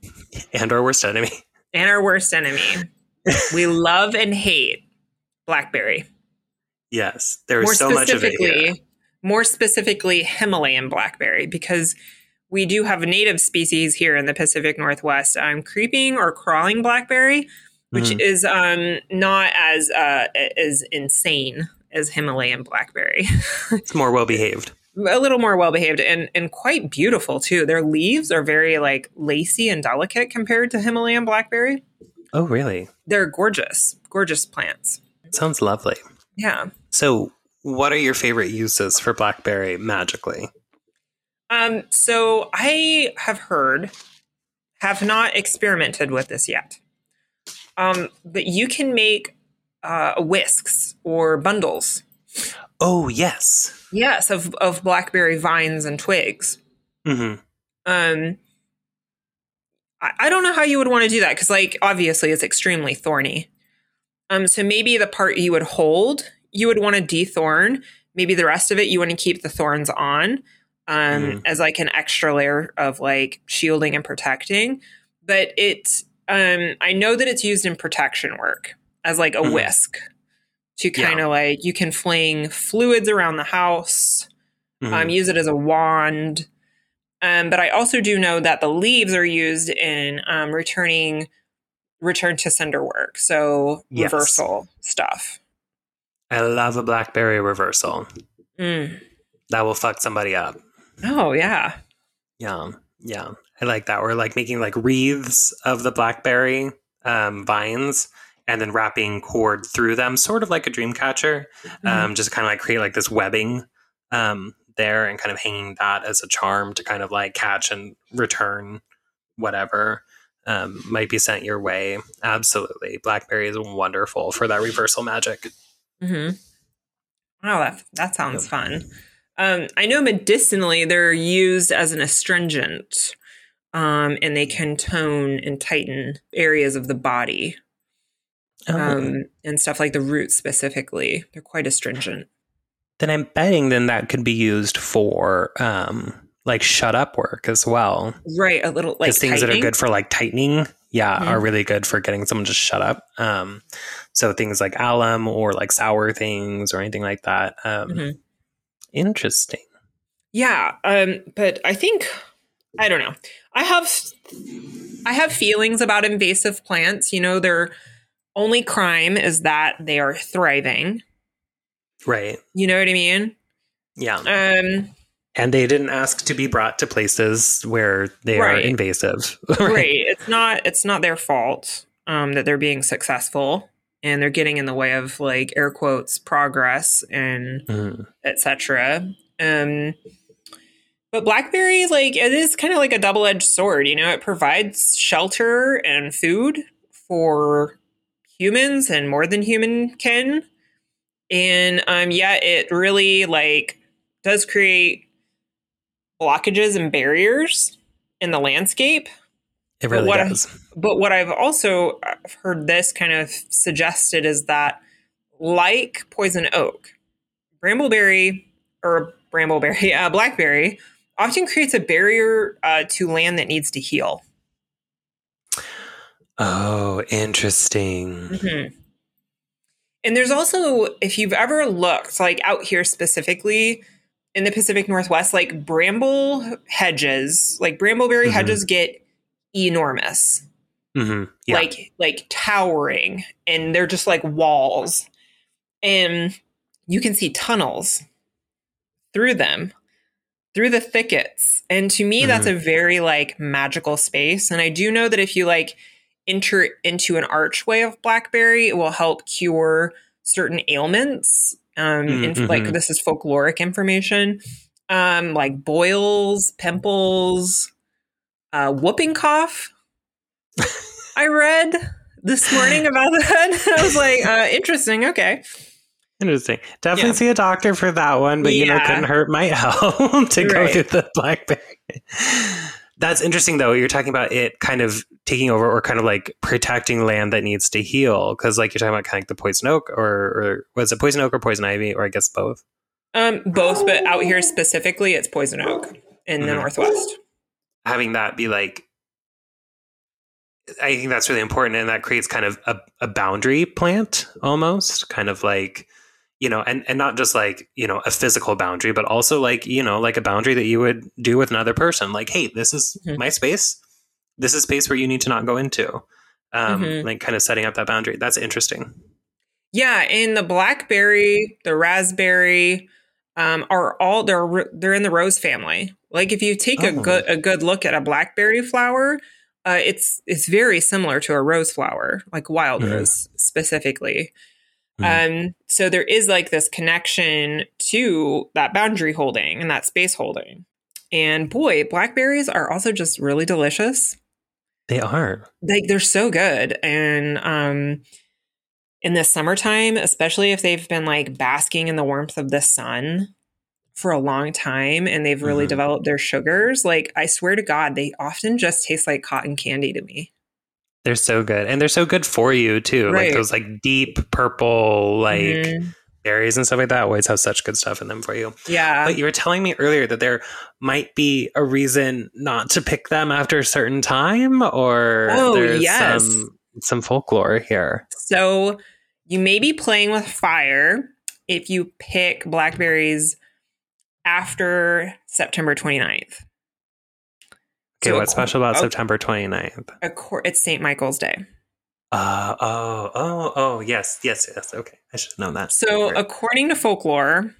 And our worst enemy. and our worst enemy. we love and hate blackberry. Yes, there is more so much of it here. more specifically Himalayan blackberry because we do have native species here in the Pacific Northwest. Um, creeping or crawling blackberry, which Mhm. is um, not as uh, as insane as Himalayan blackberry. It's more well behaved. A little more well behaved and and quite beautiful too. Their leaves are very like lacy and delicate compared to Himalayan blackberry. Oh, really? They're gorgeous, gorgeous plants. Sounds lovely. Yeah. So, what are your favorite uses for blackberry magically? Um. So I have heard, have not experimented with this yet. Um. But you can make uh, whisks or bundles. Oh, yes. Yes, of of blackberry vines and twigs. hmm Um, I, I don't know how you would want to do that because, like, obviously it's extremely thorny. Um, so maybe the part you would hold, you would want to dethorn. Maybe the rest of it, you want to keep the thorns on um, Mhm. as like an extra layer of like shielding and protecting. But it's, um, I know that it's used in protection work as like a Mhm. whisk to kind of like you can fling fluids around the house Mhm. um, use it as a wand. Um, but I also do know that the leaves are used in um, returning return to sender work, so Yes. reversal stuff. I love a blackberry reversal. Mm. That will fuck somebody up. Oh yeah, Yeah, yeah, I like that. Or like making like wreaths of the blackberry um, vines and then wrapping cord through them, sort of like a dream catcher. Mm-hmm. Um, just kind of like create like this webbing um, there and kind of hanging that as a charm to kind of like catch and return whatever um, might be sent your way. Absolutely, blackberry is wonderful for that reversal magic. hmm Oh, that that sounds fun. Um, I know medicinally they're used as an astringent, um, and they can tone and tighten areas of the body. Oh. um, and stuff like the roots specifically. They're quite astringent. then I'm betting then that could be used for um, like shut up work as well. Right, a little like things that are good for like tightening, yeah, Mhm. are really good for getting someone to shut up. Um, so things like alum or like sour things or anything like that. Um, Mhm. Interesting. Yeah, um, but I think I don't know. I have I have feelings about invasive plants. You know, their only crime is that they are thriving. Right. You know what I mean? Yeah. Um, and they didn't ask to be brought to places where they are invasive. right. It's not it's not their fault um, that they're being successful and they're getting in the way of like air quotes progress and Mhm. etc. Um, but BlackBerry, like, it is kind of like a double edged sword. You know, it provides shelter and food for humans and more than human kin, and um, yet it really like does create blockages and barriers in the landscape. It really what I- does. But what I've also uh, heard this kind of suggested is that, like poison oak, brambleberry or brambleberry, uh, blackberry often creates a barrier uh, to land that needs to heal. Oh, interesting. Mm-hmm. And there's also, if you've ever looked, like out here specifically in the Pacific Northwest, like bramble hedges, like brambleberry Mhm. hedges get enormous. hmm Yeah. like like towering and they're just like walls and you can see tunnels through them through the thickets and to me that's a very like magical space and i do know that if you like enter into an archway of blackberry, it will help cure certain ailments. Um, Mm, inf- like mhm. this is folkloric information, um, like boils, pimples, uh, whooping cough. I read this morning about that. I was like, uh, interesting. Okay. Interesting. Definitely Yeah. see a doctor for that one, but you know, Yeah. couldn't hurt might help to go Right. through the blackberry. That's interesting, though. You're talking about it kind of taking over or kind of like protecting land that needs to heal. Because, like, you're talking about kind of like the poison oak, or, or was it poison oak or poison ivy, or I guess both? Um, both, but out here specifically, it's poison oak in the Mhm. northwest. Having that be like, I think that's really important. And that creates kind of a, a boundary plant almost, kind of like, you know, and, and not just like, you know, a physical boundary, but also like, you know, like a boundary that you would do with another person. Like, hey, this is Mhm. my space. This is space where you need to not go into. Um, Mhm. Like kind of setting up that boundary. That's interesting. Yeah, and the blackberry, the raspberry, um, are all they're they're in the rose family. Like if you take a Oh. good a good look at a blackberry flower, uh, it's it's very similar to a rose flower, like wild rose specifically. Mhm. Um, so there is like this connection to that boundary holding and that space holding. And boy, blackberries are also just really delicious They are. like they're so good and um in the summertime especially if they've been like basking in the warmth of the sun for a long time and they've really Mhm. developed their sugars like i swear to god they often just taste like cotton candy to me They're so good. And they're so good for you too. Right. Like those like deep purple, like Mhm. berries and stuff like that always have such good stuff in them for you. yeah But you were telling me earlier that there might be a reason not to pick them after a certain time, or Oh, there's yes. some some folklore here. so you may be playing with fire if you pick blackberries after september 29th Okay, So what's acco- special about oh. September 29th? Acco- it's st michael's day Uh, oh, oh, oh, yes, yes, yes. Okay, I should have known that. So, Right. according to folklore,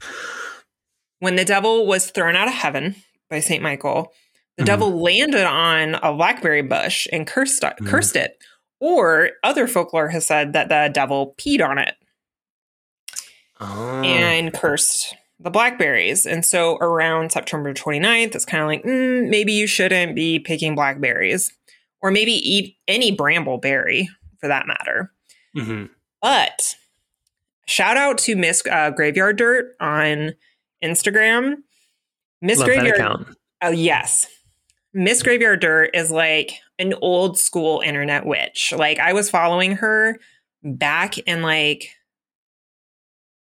when the devil was thrown out of heaven by Saint Michael, the Mhm. devil landed on a blackberry bush and cursed it, Mhm. cursed it. Or other folklore has said that the devil peed on it oh. and cursed the blackberries. And so, around September 29th, it's kind of like mm, maybe you shouldn't be picking blackberries, or maybe eat any bramble berry for that matter. Mhm. But shout out to Miss uh, Graveyard Dirt on Instagram. Miss Love Graveyard, oh yes, Miss Graveyard Dirt is like an old school internet witch. Like I was following her back in like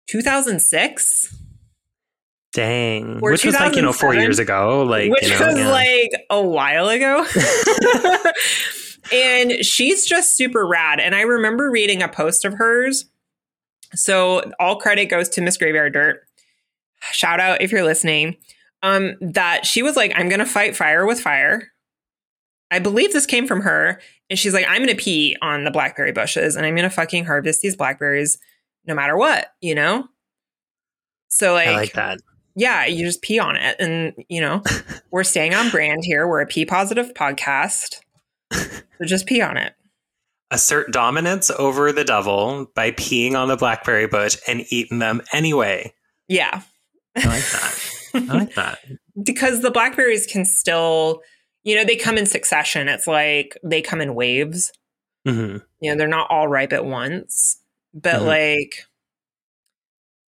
2006, Dang, Or which was like you know four years ago. Like which you know, was yeah. like a while ago. and she's just super rad. And I remember reading a post of hers. So all credit goes to Miss Graveyard Dirt. Shout out if you're listening. Um, that she was like, I'm gonna fight fire with fire. I believe this came from her. And she's like, I'm gonna pee on the blackberry bushes and I'm gonna fucking harvest these blackberries no matter what, you know? So like, I like that. Yeah, you just pee on it. And, you know, we're staying on brand here. We're a pee positive podcast. So just pee on it. Assert dominance over the devil by peeing on the blackberry bush and eating them anyway. Yeah. I like that. I like that. because the blackberries can still, you know, they come in succession. It's like they come in waves. hmm You know, they're not all ripe at once, but Mhm. like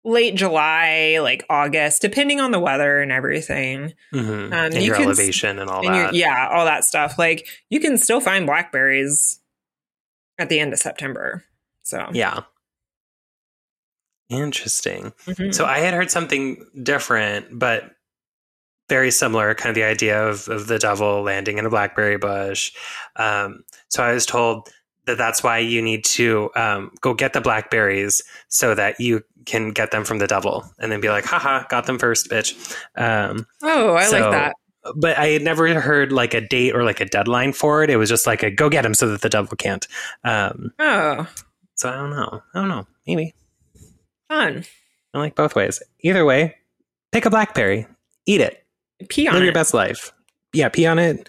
late July, like August, depending on the weather and everything. hmm Um, and you your can elevation and all and that. yeah, all that stuff. Like you can still find blackberries at the end of September. So Yeah. Interesting. Mhm. So I had heard something different, but very similar, kind of the idea of, of the devil landing in a blackberry bush. Um, so I was told that that's why you need to um, go get the blackberries so that you can get them from the devil and then be like, haha, got them first, bitch. Um, oh, I so- like that. but I had never heard like a date or like a deadline for it. It was just like a go get him so that the devil can't. Um, Oh, so I don't know. I don't know. Maybe. fun. I like both ways. Either way, pick a blackberry, eat it, Pee on live it. your best life. Yeah, pee on it.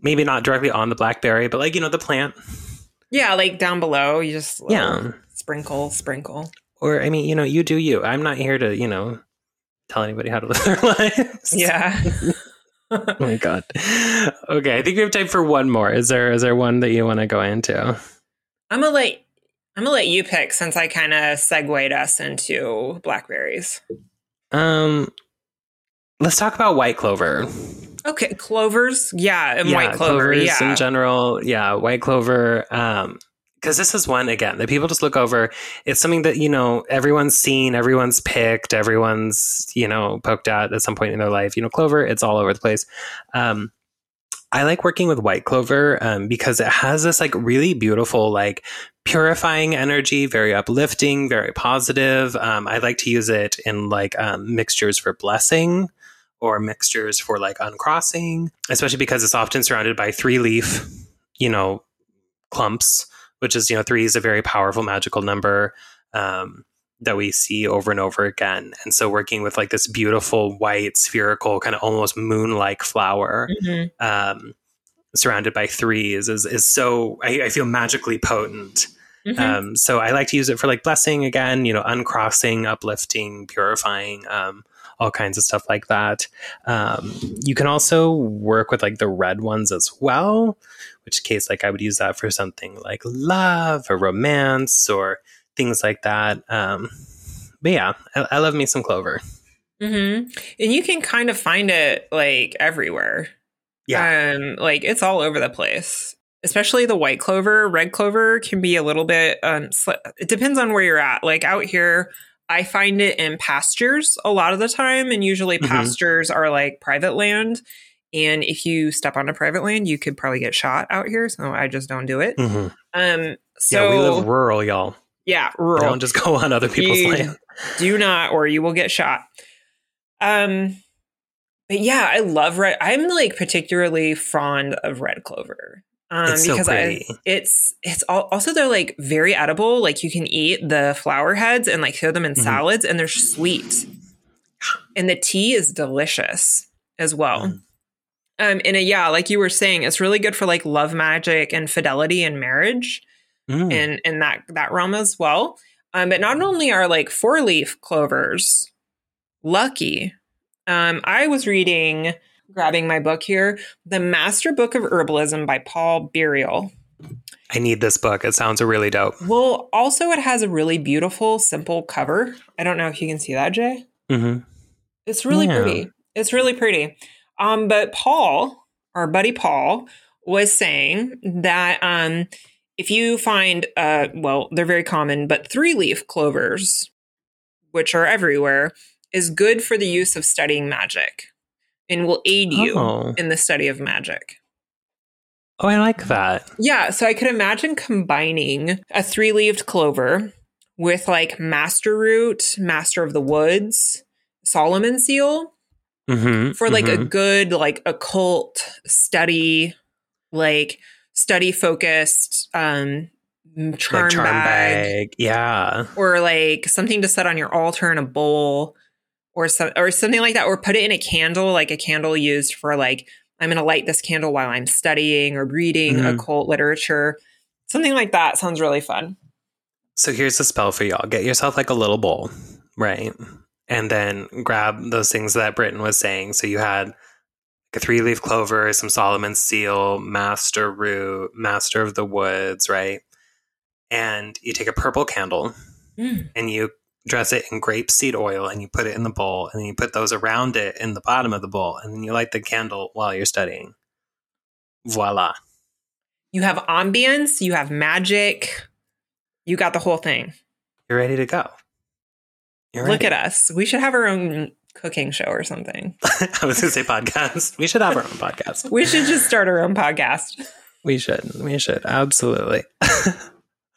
Maybe not directly on the blackberry, but like you know the plant. Yeah, like down below, you just little Yeah. sprinkle, sprinkle. Or, I mean, you know, you do you. I'm not here to, you know, tell anybody how to live their lives. Yeah. Oh my god. Okay, I think we have time for one more. Is there is there one that you want to go into? I'm gonna let I'm gonna let you pick since I kind of segued us into blackberries. Um let's talk about white clover. Okay, clovers, yeah, and yeah, white clover, clovers yeah. in general. Yeah, white clover. Um, because this is one again that people just look over. It's something that you know everyone's seen, everyone's picked, everyone's you know poked at at some point in their life. You know, clover. It's all over the place. Um, I like working with white clover um, because it has this like really beautiful like purifying energy, very uplifting, very positive. Um, I like to use it in like um, mixtures for blessing or mixtures for like uncrossing, especially because it's often surrounded by three leaf, you know, clumps, which is, you know, three is a very powerful magical number um, that we see over and over again. And so working with like this beautiful white spherical kind of almost moon like flower Mhm. um, surrounded by threes is, is so, I, I feel magically potent. Mhm. Um, so I like to use it for like blessing again, you know, uncrossing, uplifting, purifying, um, all kinds of stuff like that. Um, you can also work with like the red ones as well, which case like I would use that for something like love or romance or things like that. Um, but yeah, I, I love me some clover. Mhm. And you can kind of find it like everywhere. Yeah. Um, like it's all over the place. Especially the white clover, red clover can be a little bit um sl- it depends on where you're at. Like out here, I find it in pastures a lot of the time and usually Mhm. pastures are like private land. And if you step onto private land, you could probably get shot out here, so I just don't do it. Mhm. Um so yeah, we live rural, y'all. yeah, rural. Don't just go on other people's You- land. do not or you will get shot um but yeah i love red i'm like particularly fond of red clover um It's so because I, it's it's al- also they're like very edible like you can eat the flower heads and like throw them in Mhm. salads and they're sweet and the tea is delicious as well Mm. Um and uh, yeah like you were saying it's really good for like love magic and fidelity and marriage Mm. in in that that realm as well. Um, but not only are like four leaf clovers lucky. Um, I was reading, grabbing my book here, the Master Book of Herbalism by Paul Beyerl. I need this book. It sounds really dope. Well, also it has a really beautiful, simple cover. I don't know if you can see that, Jay. hmm It's really Yeah. pretty. It's really pretty. Um, but Paul, our buddy Paul, was saying that um, if you find, uh, well, they're very common, but three leaf clovers, which are everywhere, is good for the use of studying magic and will aid you Oh. in the study of magic. oh, I like that. Yeah, so I could imagine combining a three leaved clover with like Master Root, Master of the Woods, Solomon Seal hmm for like a good like occult study like study focused um charm, like charm bag, bag. Yeah. or like something to set on your altar in a bowl or some or something like that or put it in a candle like a candle used for like i'm going to light this candle while i'm studying or reading Mhm. occult literature something like that sounds really fun So here's the spell for y'all. Get yourself like a little bowl, right? And then grab those things that Britton was saying. So you had a three leaf clover, some Solomon seal, master root, master of the woods, right? And you take a purple candle Mm. and you dress it in grapeseed oil and you put it in the bowl and then you put those around it in the bottom of the bowl and then you light the candle while you're studying. Voila. you have ambience you have magic you got the whole thing You're ready to go. You're Look ready. at us. We should have our own cooking show or something. I was going to say podcast. We should have our own podcast. We should just start our own podcast. We should. We should. Absolutely.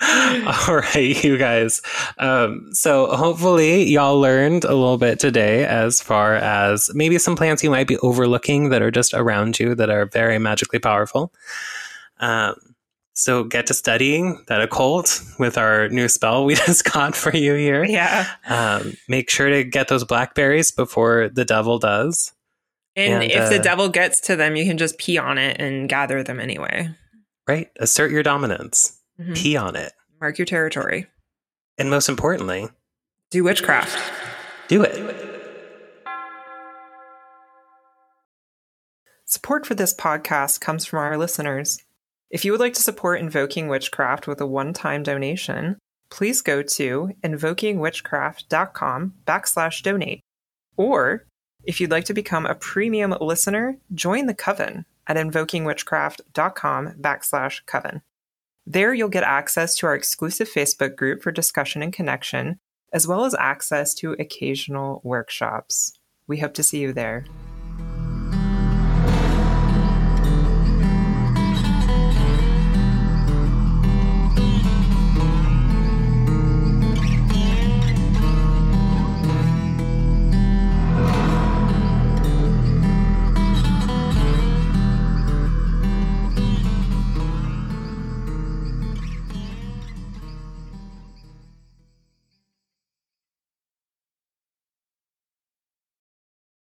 All right, you guys. Um, so hopefully y'all learned a little bit today as far as maybe some plants you might be overlooking that are just around you that are very magically powerful. Um, so get to studying that occult with our new spell we just got for you here. Yeah. Um, make sure to get those blackberries before the devil does. And, And, if the uh, devil gets to them, you can just pee on it and gather them anyway. Right? Assert your dominance. Mhm. Pee on it. Mark your territory. And most importantly, Do witchcraft. do it. Support for this podcast comes from our listeners. If you would like to support Invoking Witchcraft with a one-time donation, please go to invokingwitchcraft.com backslash donate. Or if you'd like to become a premium listener, join the coven at invokingwitchcraft.com backslash coven. There you'll get access to our exclusive Facebook group for discussion and connection, as well as access to occasional workshops. We hope to see you there.